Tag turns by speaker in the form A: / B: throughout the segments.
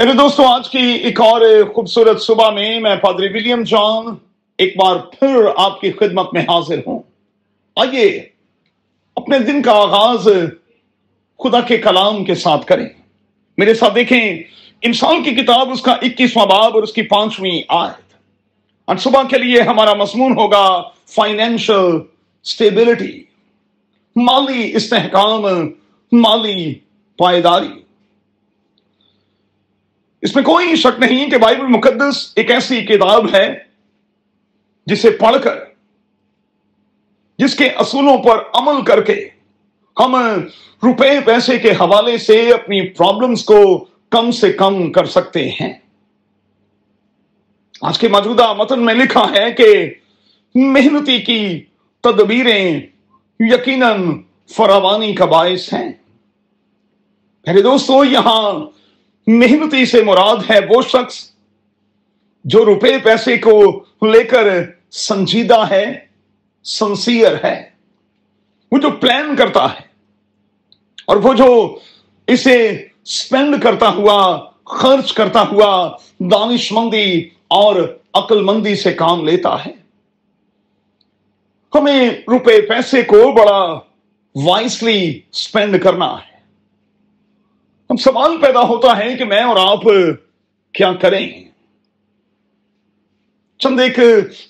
A: میرے دوستوں آج کی ایک اور خوبصورت صبح میں میں پادری ولیم جان ایک بار پھر آپ کی خدمت میں حاضر ہوں۔ آئیے اپنے دن کا آغاز خدا کے کلام کے ساتھ کریں۔ میرے ساتھ دیکھیں، انسان کی کتاب اس کا اکیسواں باب اور اس کی پانچویں آیت۔ اور صبح کے لیے ہمارا مضمون ہوگا فائنینشل سٹیبلٹی، مالی استحکام، مالی پائیداری۔ اس میں کوئی شک نہیں کہ بائبل مقدس ایک ایسی کتاب ہے جسے پڑھ کر، جس کے اصولوں پر عمل کر کے ہم روپے پیسے کے حوالے سے اپنی پرابلمز کو کم سے کم کر سکتے ہیں۔ آج کے موجودہ متن میں لکھا ہے کہ محنتی کی تدبیریں یقیناً فراوانی کا باعث ہیں۔ میرے دوستو، یہاں محنتی سے مراد ہے وہ شخص جو روپے پیسے کو لے کر سنجیدہ ہے سنسیئر ہے۔ وہ جو پلان کرتا ہے اور وہ جو اسے سپینڈ کرتا ہوا، خرچ کرتا ہوا دانش مندی اور عقل مندی سے کام لیتا ہے۔ ہمیں روپے پیسے کو بڑا وائسلی سپینڈ کرنا ہے۔ ہم سوال پیدا ہوتا ہے کہ میں اور آپ کیا کریں؟ چند ایک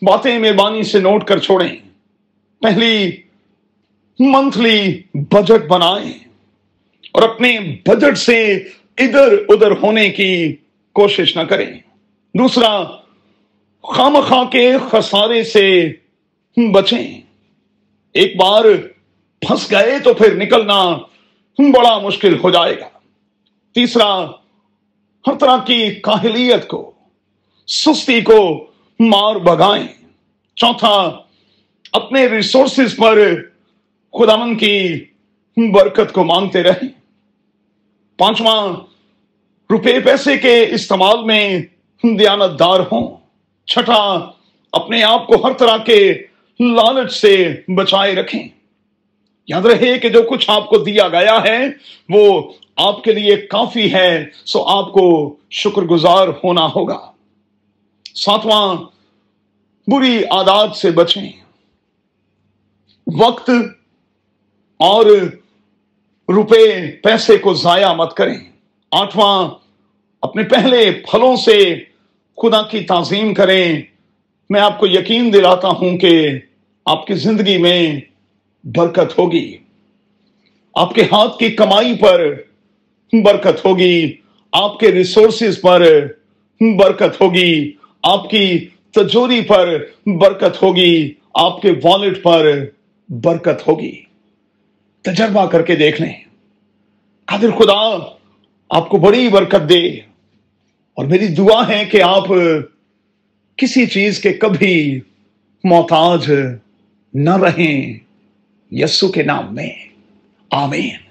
A: باتیں مہربانی سے نوٹ کر چھوڑیں۔ پہلی، منتھلی بجٹ بنائیں اور اپنے بجٹ سے ادھر ادھر ہونے کی کوشش نہ کریں۔ دوسرا خام خواہ کے خسارے سے بچیں۔ ایک بار پھنس گئے تو پھر نکلنا بڑا مشکل ہو جائے گا۔ تیسرا، ہر طرح کی کاہلیت کو، سستی کو مار بگائیں چوتھا، اپنے ریسورسز پر خدامن کی برکت کو مانگتے رہیں۔ پانچواں، روپے پیسے کے استعمال میں دیانت دار ہوں۔ چھٹا، اپنے آپ کو ہر طرح کے لالچ سے بچائے رکھیں۔ یاد رہے کہ جو کچھ آپ کو دیا گیا ہے، وہ آپ کے لیے کافی ہے، سو آپ کو شکر گزار ہونا ہوگا۔ ساتواں، بری عادات سے بچیں۔ وقت اور روپے، پیسے کو ضائع مت کریں۔ آٹھواں، اپنے پہلے پھلوں سے خدا کی تعظیم کریں۔ میں آپ کو یقین دلاتا ہوں کہ آپ کی زندگی میں برکت ہوگی۔ آپ کے ہاتھ کی کمائی پر برکت ہوگی، آپ کے ریسورسز پر برکت ہوگی، آپ کی تجوری پر برکت ہوگی، آپ کے والٹ پر برکت ہوگی۔ تجربہ کر کے دیکھ لیں۔ قادر خدا آپ کو بڑی برکت دے۔ اور میری دعا ہے کہ آپ کسی چیز کے کبھی محتاج نہ رہیں۔ یسو کے نام میں۔ آمین۔